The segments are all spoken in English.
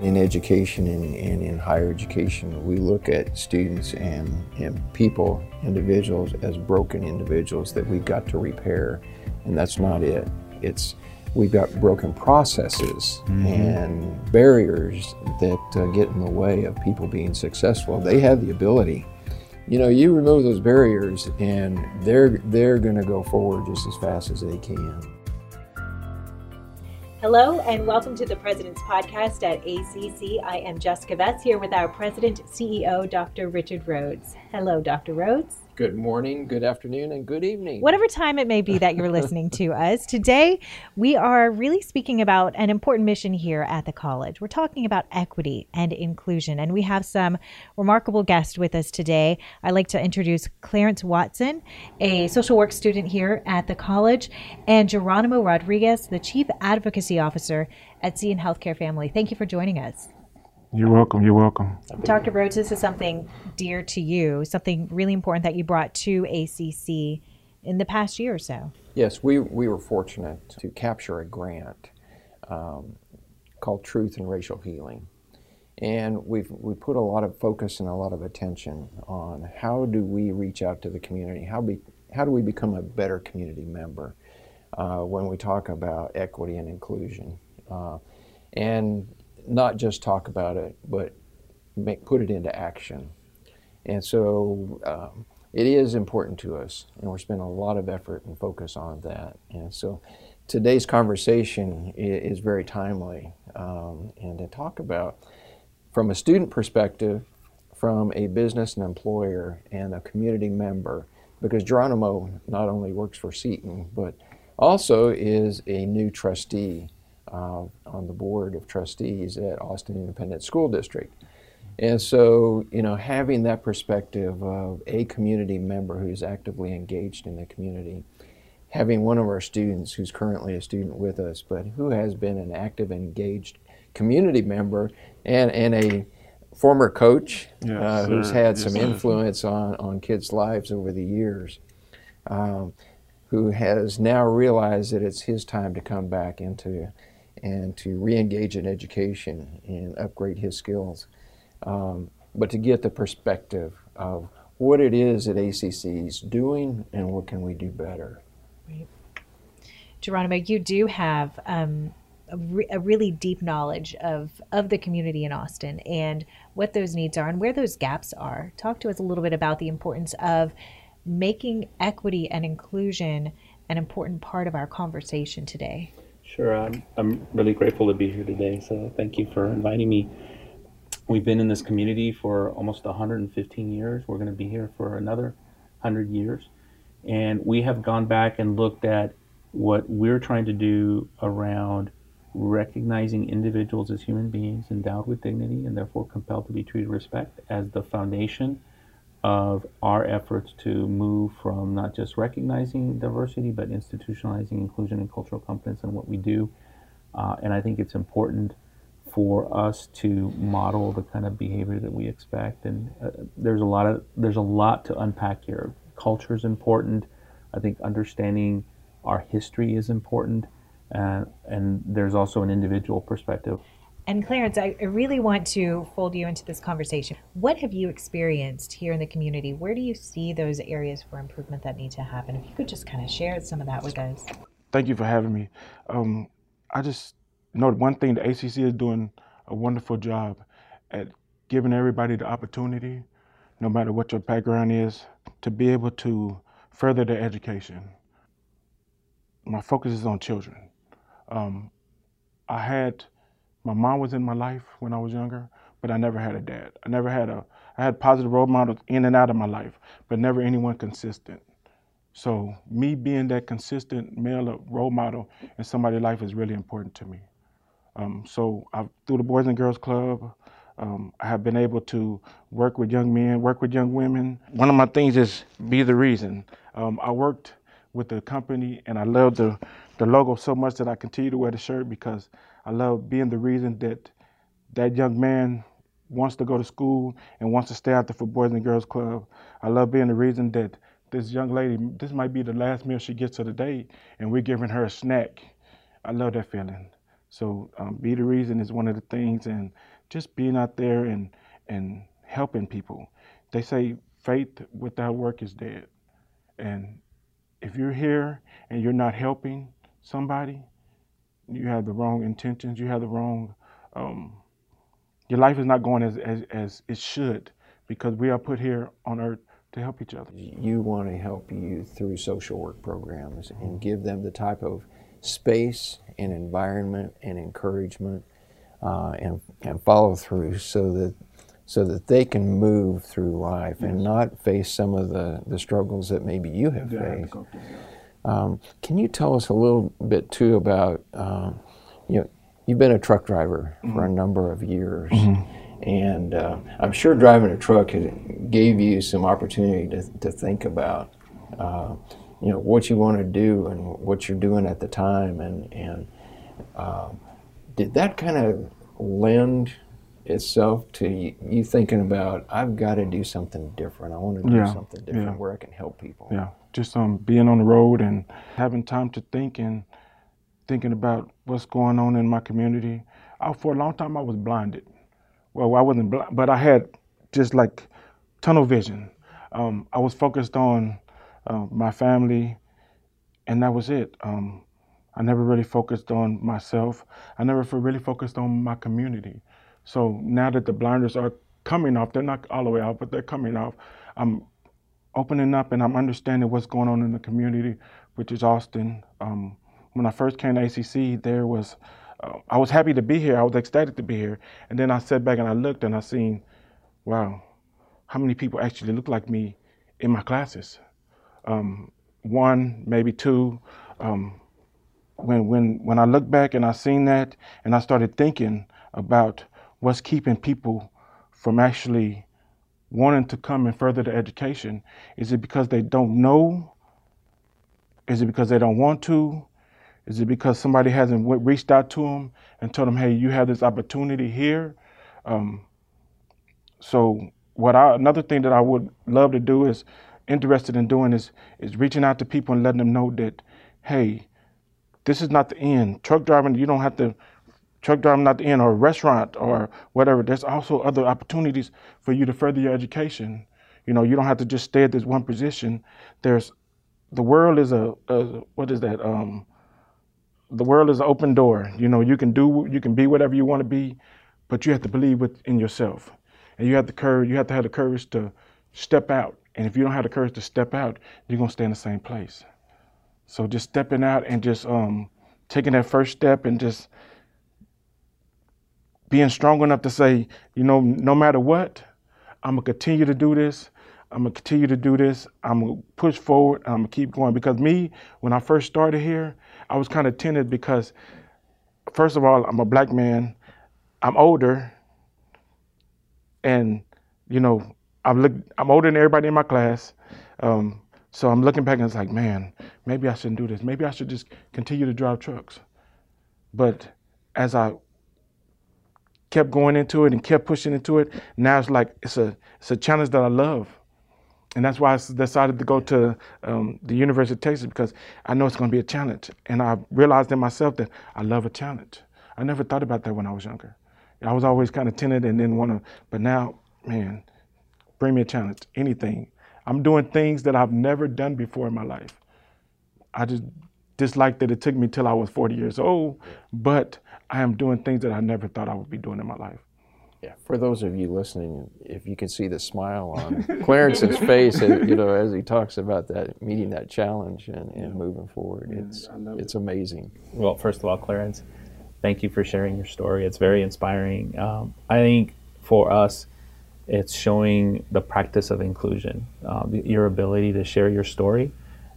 In education and, and in higher education, we look at students and, and people, individuals, as broken individuals that we've got to repair, and that's not it. It's we've got broken processes mm-hmm. and barriers that uh, get in the way of people being successful. They have the ability. You know, you remove those barriers, and they're they're going to go forward just as fast as they can. Hello, and welcome to the President's Podcast at ACC. I am Jessica Vess here with our President CEO, Dr. Richard Rhodes. Hello, Dr. Rhodes. Good morning, good afternoon, and good evening. Whatever time it may be that you're listening to us, today we are really speaking about an important mission here at the college. We're talking about equity and inclusion, and we have some remarkable guests with us today. I'd like to introduce Clarence Watson, a social work student here at the college, and Geronimo Rodriguez, the Chief Advocacy Officer at Seton Healthcare Family. Thank you for joining us. You're welcome. You're welcome. Dr. Rhodes, this is something dear to you, something really important that you brought to ACC in the past year or so. Yes, we, we were fortunate to capture a grant um, called Truth and Racial Healing. And we've we put a lot of focus and a lot of attention on how do we reach out to the community? How, be, how do we become a better community member uh, when we talk about equity and inclusion? Uh, and not just talk about it, but make, put it into action. And so um, it is important to us, and we're spending a lot of effort and focus on that. And so today's conversation is, very timely, um, and to talk about from a student perspective, from a business and employer, and a community member, because Geronimo not only works for Seton, but also is a new trustee uh, on the board of trustees at Austin Independent School District. And so, you know, having that perspective of a community member who's actively engaged in the community, having one of our students who's currently a student with us, but who has been an active, engaged community member and, and a former coach yes, uh, who's had yes, some influence on, on kids' lives over the years, um, who has now realized that it's his time to come back into and to re-engage in education and upgrade his skills. Um, but to get the perspective of what it is that ACC is doing and what can we do better. Right. Geronimo, you do have um, a, re- a, really deep knowledge of, of the community in Austin and what those needs are and where those gaps are. Talk to us a little bit about the importance of making equity and inclusion an important part of our conversation today. Sure. I'm, I'm really grateful to be here today. So thank you for inviting me. We've been in this community for almost 115 years. We're going to be here for another 100 years. And we have gone back and looked at what we're trying to do around recognizing individuals as human beings endowed with dignity and therefore compelled to be treated with respect as the foundation of our efforts to move from not just recognizing diversity, but institutionalizing inclusion and cultural competence in what we do. Uh, and I think it's important for us to model the kind of behavior that we expect. And uh, there's a lot of there's a lot to unpack here. Culture is important. I think understanding our history is important, uh, and there's also an individual perspective. And Clarence, I, really want to fold you into this conversation. What have you experienced here in the community? Where do you see those areas for improvement that need to happen? If you could just kind of share some of that with us. Thank you for having me. Um, I just know one thing the ACC is doing a wonderful job at giving everybody the opportunity, no matter what your background is, to be able to further their education. My focus is on children. Um, I had my mom was in my life when I was younger, but I never had a dad. I never had a I had positive role models in and out of my life, but never anyone consistent. So me being that consistent male role model in somebody's life is really important to me. Um, so I've, through the Boys and Girls Club, um, I have been able to work with young men, work with young women. One of my things is be the reason. Um, I worked with the company and I love the, the logo so much that I continue to wear the shirt because I love being the reason that that young man wants to go to school and wants to stay out there for Boys and Girls Club. I love being the reason that this young lady, this might be the last meal she gets of the day, and we're giving her a snack. I love that feeling. So um, be the reason is one of the things, and just being out there and and helping people. They say faith without work is dead, and if you're here and you're not helping somebody, you have the wrong intentions. You have the wrong. Um, your life is not going as, as as it should because we are put here on earth to help each other. You want to help youth through social work programs and give them the type of space and environment and encouragement uh, and, and follow through so that so that they can move through life yes. and not face some of the, the struggles that maybe you have yeah, faced. Um, can you tell us a little bit too about um, you know you've been a truck driver mm-hmm. for a number of years. Mm-hmm and uh, I'm sure driving a truck gave you some opportunity to, to think about, uh, you know, what you want to do and what you're doing at the time. And, and uh, did that kind of lend itself to you, you, thinking about, I've got to do something different. I want to do yeah, something different yeah. where I can help people. Yeah, just um, being on the road and having time to think and thinking about what's going on in my community. I, for a long time, I was blinded well, I wasn't, blind, but I had just like tunnel vision. Um, I was focused on uh, my family, and that was it. Um, I never really focused on myself. I never really focused on my community. So now that the blinders are coming off, they're not all the way out, but they're coming off. I'm opening up and I'm understanding what's going on in the community, which is Austin. Um, when I first came to ACC, there was uh, I was happy to be here. I was ecstatic to be here. And then I sat back and I looked and I seen, wow, how many people actually look like me in my classes? Um, one, maybe two. Um, when when when I look back and I seen that, and I started thinking about what's keeping people from actually wanting to come and further their education, is it because they don't know? Is it because they don't want to? Is it because somebody hasn't reached out to them and told them, hey, you have this opportunity here? Um, so what I another thing that I would love to do is interested in doing is is reaching out to people and letting them know that, hey, this is not the end. Truck driving, you don't have to truck driving not the end or a restaurant or whatever. There's also other opportunities for you to further your education. You know, you don't have to just stay at this one position. There's the world is a, a what is that? Um, the world is an open door. You know, you can do, you can be whatever you want to be, but you have to believe within yourself, and you have the courage. You have to have the courage to step out. And if you don't have the courage to step out, you're gonna stay in the same place. So just stepping out and just um, taking that first step and just being strong enough to say, you know, no matter what, I'm gonna continue to do this. I'm gonna continue to do this. I'm gonna push forward. I'm gonna keep going because me, when I first started here, I was kind of timid because, first of all, I'm a black man. I'm older, and you know, I'm look, I'm older than everybody in my class. Um, so I'm looking back and it's like, man, maybe I shouldn't do this. Maybe I should just continue to drive trucks. But as I kept going into it and kept pushing into it, now it's like it's a it's a challenge that I love and that's why I decided to go to um, the University of Texas because I know it's going to be a challenge. And I realized in myself that I love a challenge. I never thought about that when I was younger. I was always kind of timid and didn't want to, but now, man, bring me a challenge, anything. I'm doing things that I've never done before in my life. I just dislike that it took me till I was 40 years old, but I am doing things that I never thought I would be doing in my life. Yeah, for those of you listening, if you can see the smile on Clarence's face, you know, as he talks about that, meeting that challenge and, and moving forward, yeah, it's it's it. amazing. Well, first of all, Clarence, thank you for sharing your story. It's very inspiring. Um, I think for us, it's showing the practice of inclusion. Uh, your ability to share your story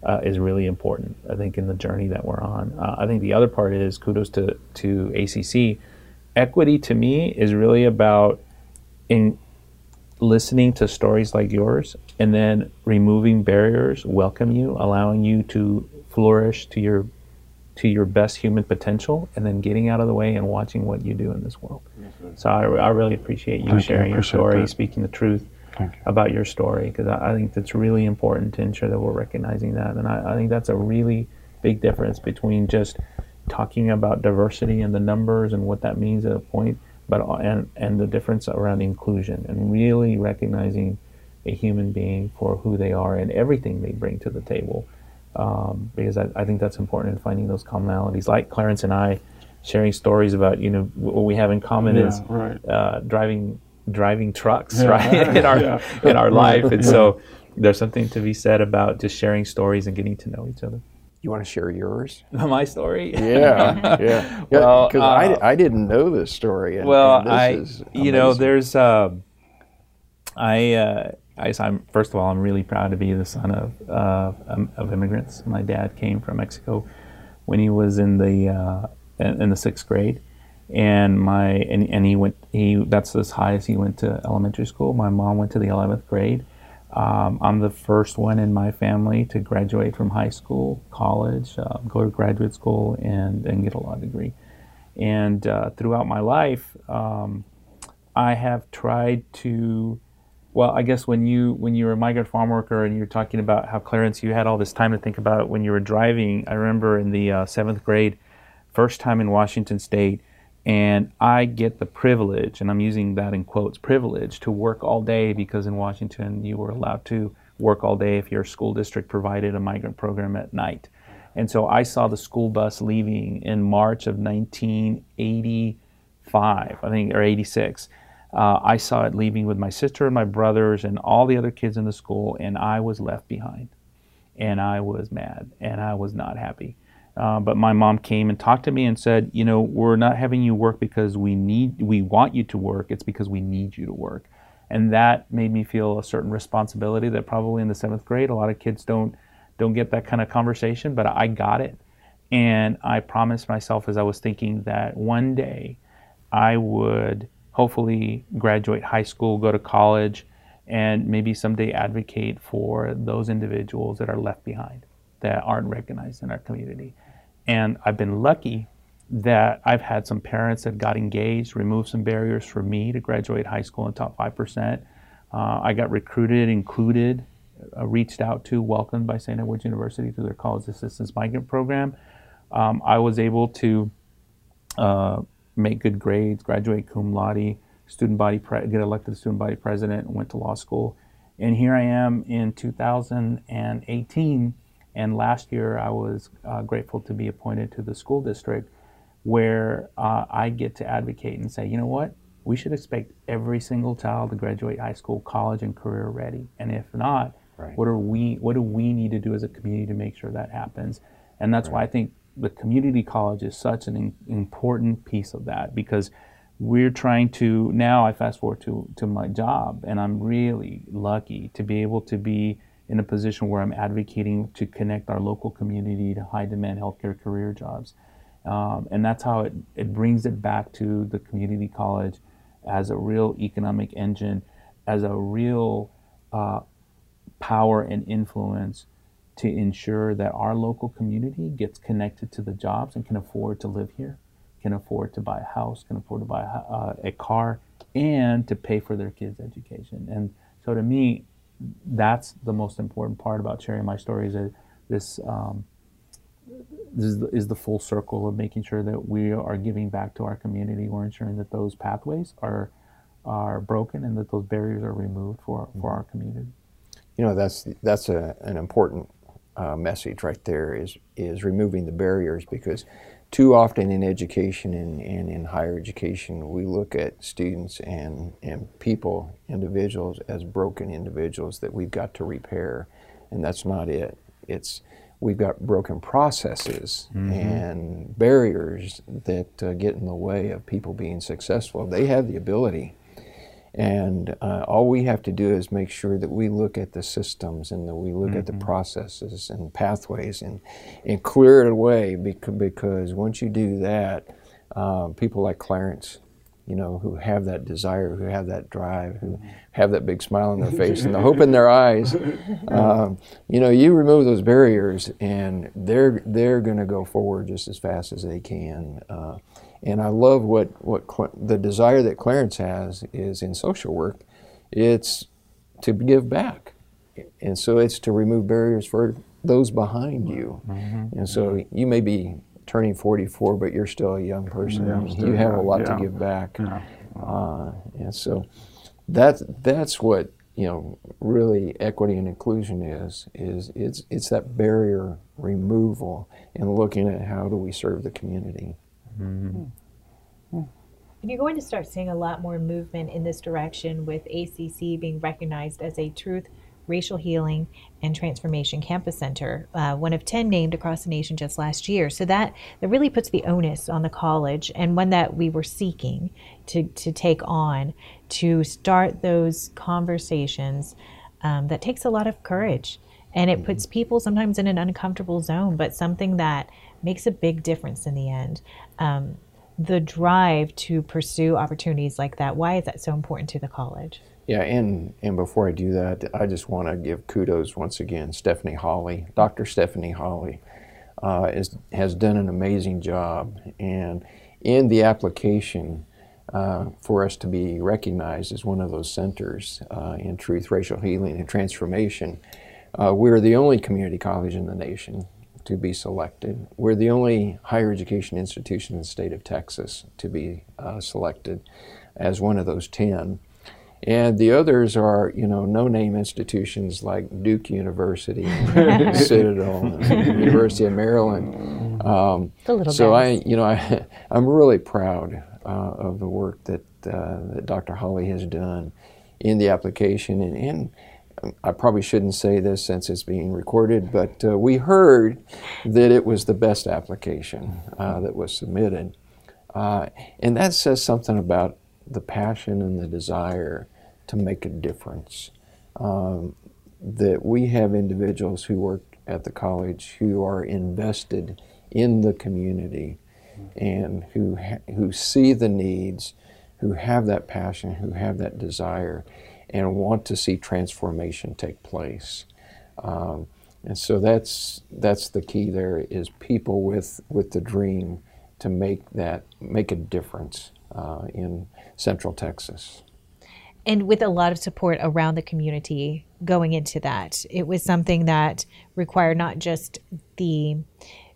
uh, is really important. I think in the journey that we're on. Uh, I think the other part is kudos to to ACC equity to me is really about in listening to stories like yours and then removing barriers, welcome you, allowing you to flourish to your to your best human potential, and then getting out of the way and watching what you do in this world. Yes, so I, I, really appreciate you Thank sharing you. your story, that. speaking the truth you. about your story, because I, I, think that's really important to ensure that we're recognizing that, and I, I think that's a really big difference between just talking about diversity and the numbers and what that means at a point, but and and the difference around inclusion and really recognizing a human being for who they are and everything they bring to the table. Um, because I, I think that's important in finding those commonalities. Like Clarence and I sharing stories about you know what we have in common Yeah, is right. uh, driving driving trucks Yeah. right in our Yeah. in our life and Yeah. so there's something to be said about just sharing stories and getting to know each other You want to share yours? my story Yeah, yeah. Well, because uh, I, I didn't know this story. And, well and this i you know there's um i uh I, I'm, first of all. I'm really proud to be the son of uh, um, of immigrants. My dad came from Mexico when he was in the uh, in, in the sixth grade, and my and, and he went he that's as high as he went to elementary school. My mom went to the eleventh grade. Um, I'm the first one in my family to graduate from high school, college, uh, go to graduate school, and and get a law degree. And uh, throughout my life, um, I have tried to. Well, I guess when you when you were a migrant farm worker and you're talking about how Clarence, you had all this time to think about when you were driving. I remember in the uh, seventh grade, first time in Washington State, and I get the privilege, and I'm using that in quotes, privilege to work all day because in Washington you were allowed to work all day if your school district provided a migrant program at night. And so I saw the school bus leaving in March of 1985, I think, or 86. Uh, I saw it leaving with my sister and my brothers and all the other kids in the school, and I was left behind. And I was mad and I was not happy. Uh, but my mom came and talked to me and said, you know, we're not having you work because we need, we want you to work. It's because we need you to work. And that made me feel a certain responsibility that probably in the seventh grade, a lot of kids don't don't get that kind of conversation, but I got it. And I promised myself as I was thinking that one day I would hopefully graduate high school, go to college, and maybe someday advocate for those individuals that are left behind, that aren't recognized in our community. And I've been lucky that I've had some parents that got engaged, removed some barriers for me to graduate high school in top 5%. Uh, I got recruited, included, uh, reached out to, welcomed by St. Edward's University through their College Assistance Migrant Program. Um, I was able to uh, make good grades, graduate cum laude, student body get elected student body president, and went to law school. And here I am in 2018, and last year I was uh, grateful to be appointed to the school district, where uh, I get to advocate and say, you know what, we should expect every single child to graduate high school, college, and career ready. And if not, Right. what are we? What do we need to do as a community to make sure that happens? And that's why I think the community college is such an in, important piece of that because we're trying to now. I fast forward to to my job, and I'm really lucky to be able to be in a position where I'm advocating to connect our local community to high demand healthcare career jobs. Um, and that's how it, it brings it back to the community college as a real economic engine, as a real uh, power and influence to ensure that our local community gets connected to the jobs and can afford to live here, can afford to buy a house, can afford to buy a, uh, a car, and to pay for their kids' education. And so to me, that's the most important part about sharing my story is that this um, this is the, is the full circle of making sure that we are giving back to our community. We're ensuring that those pathways are are broken and that those barriers are removed for, for our community. You know, that's that's a, an important uh, message right there. Is is removing the barriers because too often in education and, and in higher education we look at students and and people individuals as broken individuals that we've got to repair, and that's not it. It's we've got broken processes and barriers that uh, get in the way of people being successful. They have the ability. And uh, all we have to do is make sure that we look at the systems and that we look at the processes and pathways and, and clear it away because, because once you do that, um, people like Clarence, you know, who have that desire, who have that drive, who have that big smile on their face and the hope in their eyes, um, you know, you remove those barriers and they're, they're going to go forward just as fast as they can. Uh, and I love what, what Cl- the desire that Clarence has is in social work. It's to give back. And so it's to remove barriers for those behind you. And so you may be turning 44, but you're still a young person. Yeah, I'm you have a lot yeah. to give back. Yeah. Uh, and so that's that's what you know really equity and inclusion is is it's it's that barrier removal and looking at how do we serve the community. And you're going to start seeing a lot more movement in this direction with ACC being recognized as a truth, racial healing, and transformation campus center, uh, one of 10 named across the nation just last year. So that, that really puts the onus on the college and one that we were seeking to, to take on to start those conversations um, that takes a lot of courage. And it puts people sometimes in an uncomfortable zone, but something that makes a big difference in the end. Um, the drive to pursue opportunities like that, why is that so important to the college? Yeah, and and before I do that, I just want to give kudos once again, Stephanie Hawley, Dr. Stephanie Hawley, uh, is, has done an amazing job, and in the application uh, for us to be recognized as one of those centers uh, in truth, racial healing, and transformation, uh, we're the only community college in the nation to be selected. We're the only higher education institution in the state of Texas to be uh, selected as one of those ten. And the others are, you know, no-name institutions like Duke University, and Citadel, and University of Maryland. Um, The so guys. I, you know, I, I'm really proud uh, of the work that uh, that Dr. Hawley has done in the application, and, and I probably shouldn't say this since it's being recorded, but uh, we heard that it was the best application uh, that was submitted, uh, and that says something about the passion and the desire to make a difference. Um, that we have individuals who work at the college who are invested in the community and who who see the needs, who have that passion, who have that desire, and want to see transformation take place. Um, and so that's that's the key. There is people with with the dream to make that make a difference uh, in Central Texas. and with a lot of support around the community going into that. It was something that required not just the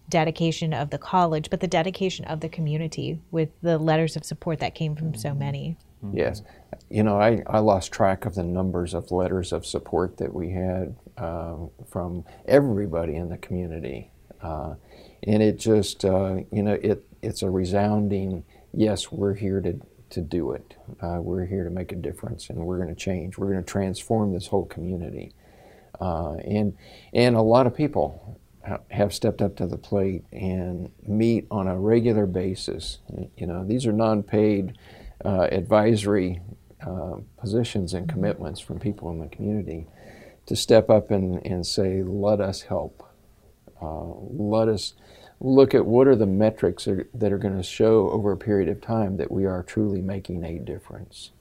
dedication of the college, but the dedication of the community with the letters of support that came from so many. Yes. You know, I, I lost track of the numbers of letters of support that we had um, from everybody in the community. Uh, and it just, uh, you know, it, it's a resounding yes, we're here to, to do it. Uh, we're here to make a difference and we're going to change. We're going to transform this whole community. Uh, and, and a lot of people have stepped up to the plate and meet on a regular basis. You know, these are non paid uh, advisory uh, positions and commitments from people in the community to step up and, and say, let us help. Uh, let us look at what are the metrics are, that are going to show over a period of time that we are truly making a difference.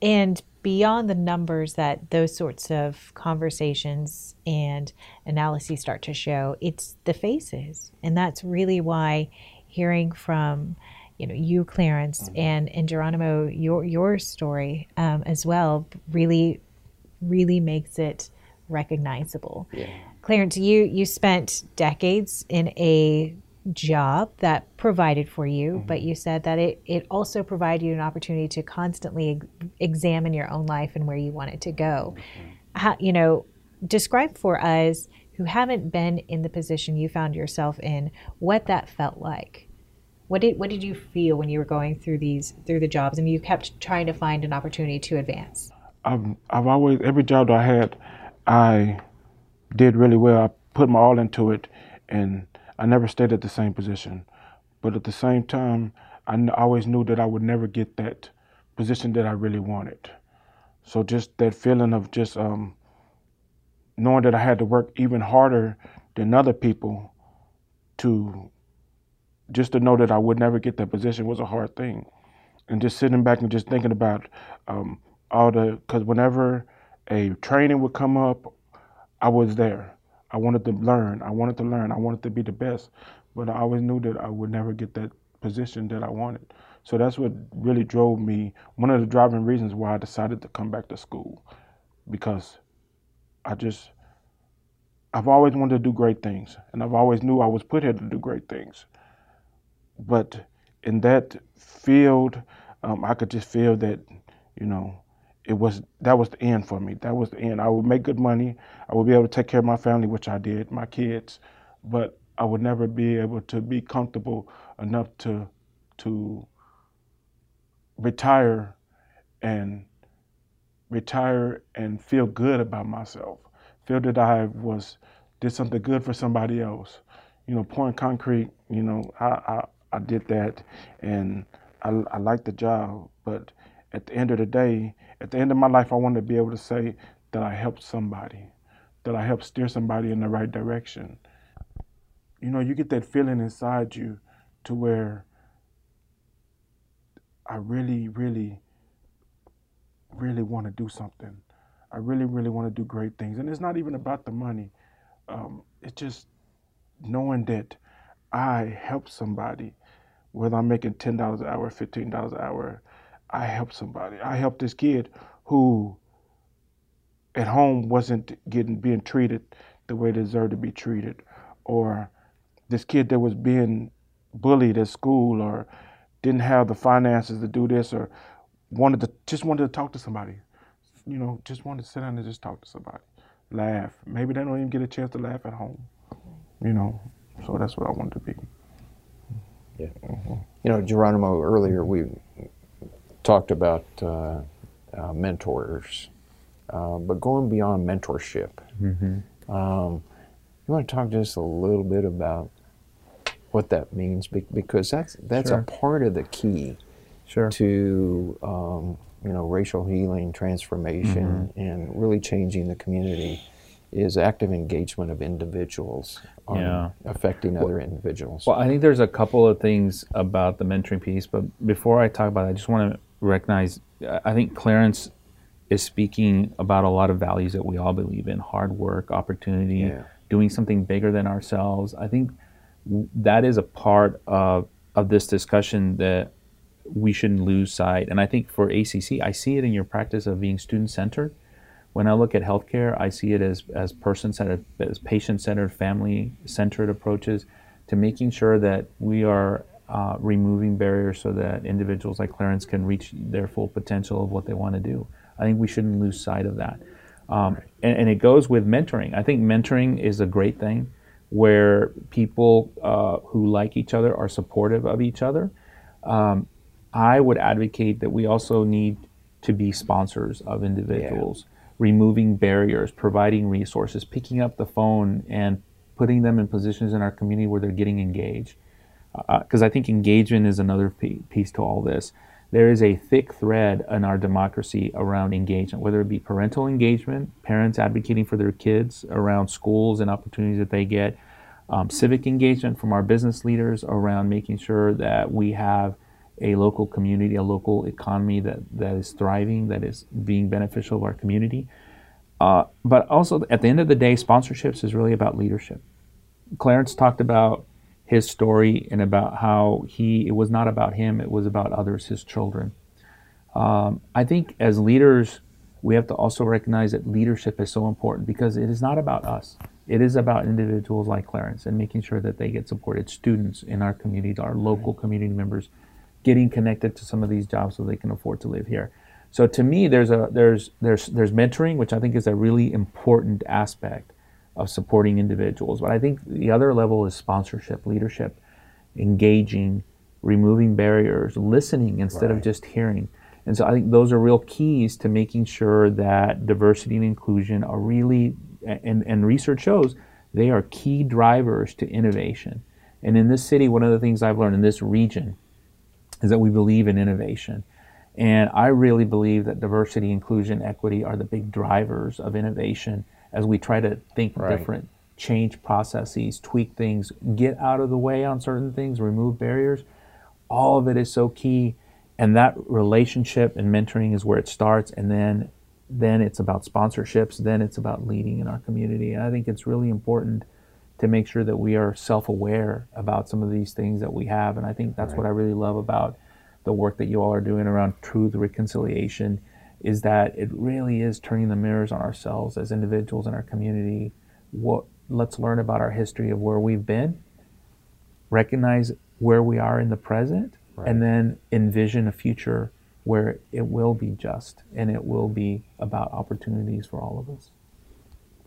And beyond the numbers that those sorts of conversations and analyses start to show, it's the faces. And that's really why hearing from you know you Clarence mm-hmm. and and Geronimo your your story um, as well really really makes it recognizable. Yeah. Clarence, you you spent decades in a job that provided for you, mm-hmm. but you said that it, it also provided you an opportunity to constantly ex- examine your own life and where you want it to go. Mm-hmm. How, you know, describe for us who haven't been in the position you found yourself in what that felt like. What did what did you feel when you were going through these through the jobs and you kept trying to find an opportunity to advance? I've I've always every job that I had, I did really well. I put my all into it, and I never stayed at the same position. But at the same time, I always knew that I would never get that position that I really wanted. So just that feeling of just um, knowing that I had to work even harder than other people to just to know that I would never get that position was a hard thing. And just sitting back and just thinking about um, all the because whenever a training would come up, I was there. I wanted to learn. I wanted to learn. I wanted to be the best, but I always knew that I would never get that position that I wanted. So that's what really drove me. One of the driving reasons why I decided to come back to school, because I just I've always wanted to do great things, and I've always knew I was put here to do great things. But in that field, um, I could just feel that, you know, it was that was the end for me. That was the end. I would make good money. I would be able to take care of my family, which I did, my kids, but I would never be able to be comfortable enough to to retire and retire and feel good about myself. Feel that I was did something good for somebody else. You know, pouring concrete. You know, I I, I did that, and I I liked the job. But at the end of the day, at the end of my life, I want to be able to say that I helped somebody, that I helped steer somebody in the right direction. You know, you get that feeling inside you to where I really, really, really want to do something. I really, really want to do great things. And it's not even about the money. Um, it's just knowing that I help somebody, whether I'm making $10 an hour, $15 an hour, I help somebody. I help this kid who at home wasn't getting being treated the way they deserved to be treated, or this kid that was being bullied at school, or didn't have the finances to do this, or wanted to just wanted to talk to somebody, you know, just wanted to sit down and just talk to somebody, laugh. Maybe they don't even get a chance to laugh at home, you know. So that's what I wanted to be. Yeah. You know, Geronimo, earlier we talked about uh, uh, mentors, uh, but going beyond mentorship, um, you want to talk just a little bit about what that means Be- because that's that's Sure. a part of the key Sure. to um, you know racial healing, transformation, Mm-hmm. and really changing the community is active engagement of individuals Yeah. affecting other individuals. Well, I think there's a couple of things about the mentoring piece, but before I talk about it, I just want to recognize I I think Clarence is speaking about a lot of values that we all believe in hard work, opportunity, Yeah. doing something bigger than ourselves. I think that is a part of, of this discussion that we shouldn't lose sight. And I think for ACC, I see it in your practice of being student centered. When I look at healthcare, I see it as, as person centered, as patient centered, family centered approaches to making sure that we are uh, removing barriers so that individuals like Clarence can reach their full potential of what they want to do. I think we shouldn't lose sight of that. Um, and, and it goes with mentoring. I think mentoring is a great thing where people uh, who like each other are supportive of each other. Um, I would advocate that we also need to be sponsors of individuals, removing barriers, providing resources, picking up the phone and putting them in positions in our community where they're getting engaged. Because I think engagement is another piece to all this. There is a thick thread in our democracy around engagement, whether it be parental engagement, parents advocating for their kids around schools and opportunities that they get, um, civic engagement from our business leaders around making sure that we have a local community, a local economy that, that is thriving, that is being beneficial of our community. Uh, but also, at the end of the day, sponsorships is really about leadership. Clarence talked about his story and about how he it was not about him; it was about others, his children. Um, I think as leaders, we have to also recognize that leadership is so important because it is not about us. It is about individuals like Clarence and making sure that they get supported. Students in our community, our local community members, getting connected to some of these jobs so they can afford to live here. So to me, there's a there's there's there's mentoring, which I think is a really important aspect of supporting individuals. But I think the other level is sponsorship, leadership, engaging, removing barriers, listening instead of just hearing. And so I think those are real keys to making sure that diversity and inclusion are really, and, and research shows they are key drivers to innovation. And in this city, one of the things I've learned in this region is that we believe in innovation. And I really believe that diversity, inclusion, equity are the big drivers of innovation as we try to think Right. different, change processes, tweak things, get out of the way on certain things, remove barriers. All of it is so key. And that relationship and mentoring is where it starts. And then then it's about sponsorships, then it's about leading in our community. And I think it's really important to make sure that we are self-aware about some of these things that we have and i think that's what i really love about the work that you all are doing around truth reconciliation is that it really is turning the mirrors on ourselves as individuals in our community what let's learn about our history of where we've been, recognize where we are in the present, Right. and then envision a future where it will be just and it will be about opportunities for all of us.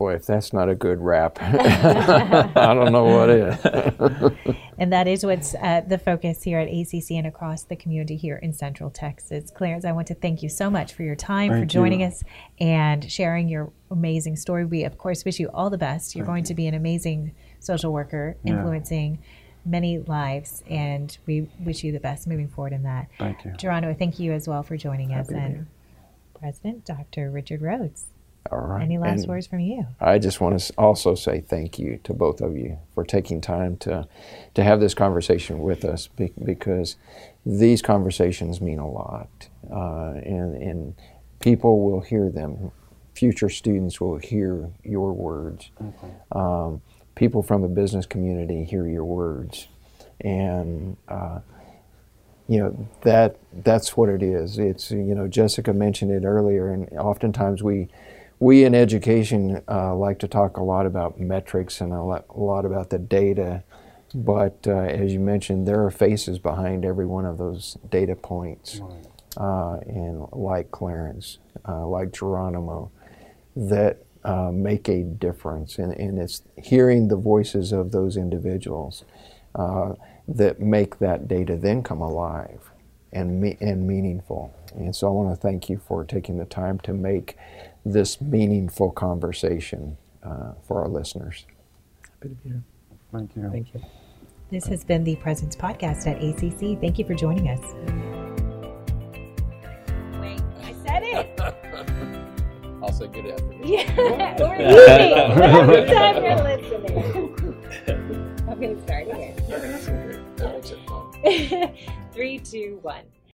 Boy, if that's not a good wrap, I don't know what is. And that is what's uh, the focus here at ACC and across the community here in Central Texas. Clarence, I want to thank you so much for your time, for joining you. us, and sharing your amazing story. We, of course, wish you all the best. You're going to be an amazing social worker, Yeah. influencing many lives, and we wish you the best moving forward in that. Thank you. Geronimo, thank you as well for joining us. Happy to be And here. President Dr. Richard Rhodes, All right. any last And words from you? I just want to also say thank you to both of you for taking time to to have this conversation with us be- because these conversations mean a lot, uh, and and people will hear them. Future students will hear your words. Um, people from the business community hear your words, and. Uh, you know that that's what it is. It's you know Jessica mentioned it earlier, and oftentimes we we in education uh, like to talk a lot about metrics and a lot, a lot about the data, but uh, as you mentioned, there are faces behind every one of those data points, uh, and like Clarence, uh, like Geronimo, that uh, make a difference, and, and it's hearing the voices of those individuals uh, that make that data then come alive and me- and meaningful. And so I want to thank you for taking the time to make this meaningful conversation uh, for our listeners. Happy to be here. Thank you. Thank you. This has been the Presence Podcast at ACC. Thank you for joining us. Wait, I said it. I'll say good afternoon. Yeah, we're leaving. Every time you're listening. I'm going to start again. Three, two, one.